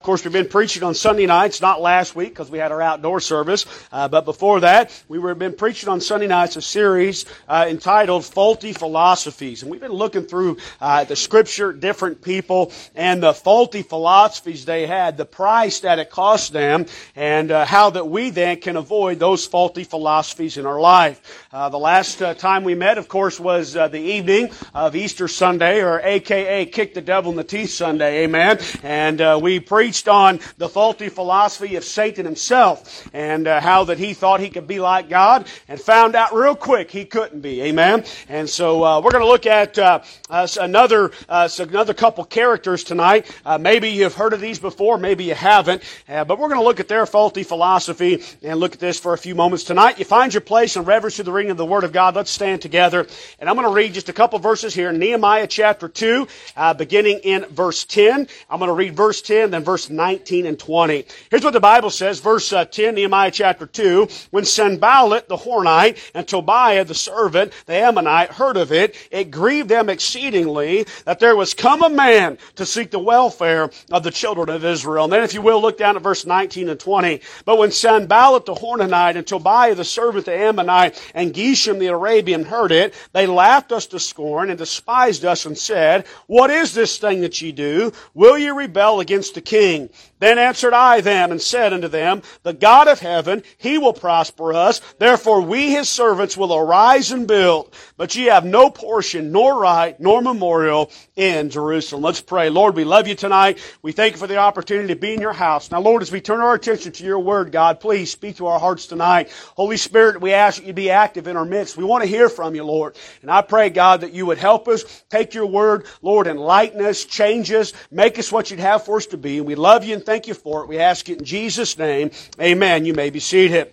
Of course, we've been preaching on Sunday nights, not last week because we had our outdoor service, uh, but before that, we were been preaching on Sunday nights a series uh, entitled "Faulty Philosophies," and we've been looking through uh, the Scripture, different people, and the faulty philosophies they had, the price that it cost them, and uh, how that we then can avoid those faulty philosophies in our life. Uh, the last uh, time we met, of course, was the evening of Easter Sunday, or AKA "Kick the Devil in the Teeth" Sunday. Amen. And we preached preached on the faulty philosophy of Satan himself and uh, how that he thought he could be like God and found out real quick he couldn't be. Amen. And so uh, we're going to look at uh, another uh, another couple characters tonight. Uh, maybe you've heard of these before, maybe you haven't, uh, but we're going to look at their faulty philosophy and look at this for a few moments tonight. You find your place in reverence to the reading of the Word of God. Let's stand together, and I'm going to read just a couple verses here in Nehemiah chapter two, beginning in verse 10. I'm going to read verse 10, then verse verse 19 and 20. Here's what the Bible says, verse uh, 10, Nehemiah chapter 2. When Sanballat the Horonite and Tobiah the servant, the Ammonite, heard of it, it grieved them exceedingly that there was come a man to seek the welfare of the children of Israel. And then if you will, look down at verse 19 and 20. But when Sanballat the Horonite and Tobiah the servant, the Ammonite, and Geshem the Arabian heard it, they laughed us to scorn and despised us and said, What is this thing that ye do? Will ye rebel against the king? King. Then answered I them and said unto them, The God of heaven, he will prosper us. Therefore we his servants will arise and build. But ye have no portion, nor right, nor memorial in Jerusalem. Let's pray. Lord, we love you tonight. We thank you for the opportunity to be in your house. Now, Lord, as we turn our attention to your word, God, please speak to our hearts tonight. Holy Spirit, we ask that you be active in our midst. We want to hear from you, Lord. And I pray, God, that you would help us. Take your word, Lord, enlighten us, change us, make us what you'd have for us to be. And we love you and thank you for it. We ask it in Jesus' name. Amen. You may be seated.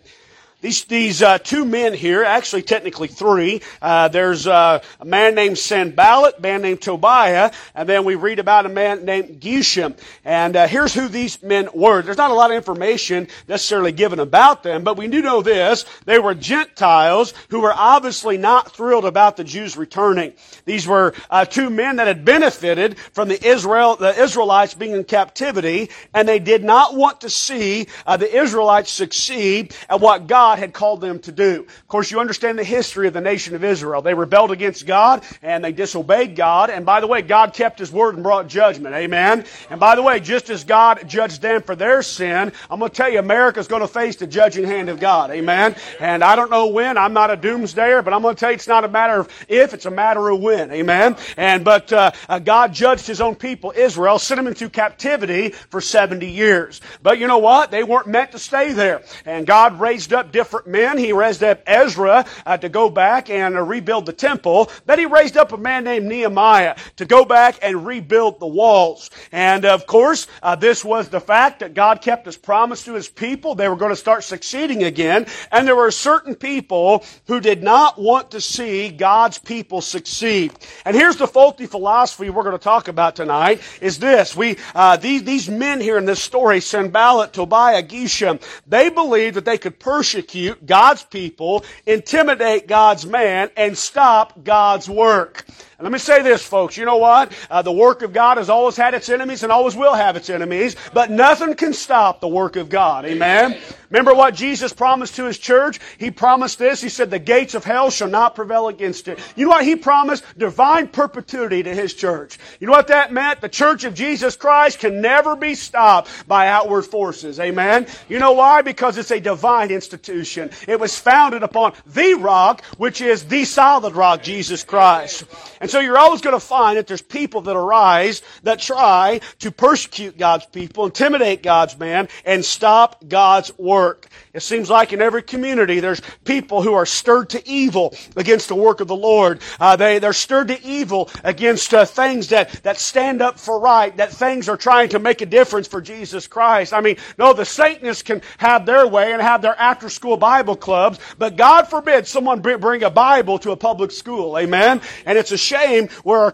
These, these uh, two men here, actually technically three, uh, there's uh, a man named Sanballat, a man named Tobiah, and then we read about a man named Geshem. And uh, here's who these men were. There's not a lot of information necessarily given about them, but we do know this. They were Gentiles who were obviously not thrilled about the Jews returning. These were uh, two men that had benefited from the Israel, the Israelites being in captivity, and they did not want to see uh, the Israelites succeed at what God God had called them to do. Of course, you understand the history of the nation of Israel. They rebelled against God and they disobeyed God. And by the way, God kept His word and brought judgment. Amen. And by the way, just as God judged them for their sin, I'm going to tell you, America's going to face the judging hand of God. Amen. And I don't know when. I'm not a doomsdayer, but I'm going to tell you it's not a matter of if, it's a matter of when. Amen. And but uh, uh, God judged His own people, Israel, sent them into captivity for 70 years. But you know what? They weren't meant to stay there. And God raised up different men. He raised up Ezra uh, to go back and uh, rebuild the temple. Then he raised up a man named Nehemiah to go back and rebuild the walls. And of course, uh, this was the fact that God kept his promise to his people. They were going to start succeeding again. And there were certain people who did not want to see God's people succeed. And here's the faulty philosophy we're going to talk about tonight is this. We, uh, these, these men here in this story, Sanballat, Tobiah, Geshem, they believed that they could persecute persecute God's people, intimidate God's man, and stop God's work. Let me say this, folks. You know what? Uh, the work of God has always had its enemies and always will have its enemies, but nothing can stop the work of God. Amen? Remember what Jesus promised to His church? He promised this. He said, the gates of hell shall not prevail against it. You know what? He promised divine perpetuity to His church. You know what that meant? The church of Jesus Christ can never be stopped by outward forces. Amen? You know why? Because it's a divine institution. It was founded upon the rock, which is the solid rock, Jesus Christ. And so you're always going to find that there's people that arise that try to persecute God's people, intimidate God's man, and stop God's work. It seems like in every community there's people who are stirred to evil against the work of the Lord. Uh, they, they're stirred to evil against uh, things that, that stand up for right, that things are trying to make a difference for Jesus Christ. I mean, no, the Satanists can have their way and have their after school Bible clubs, but God forbid someone bring a Bible to a public school. Amen? And it's a shame where our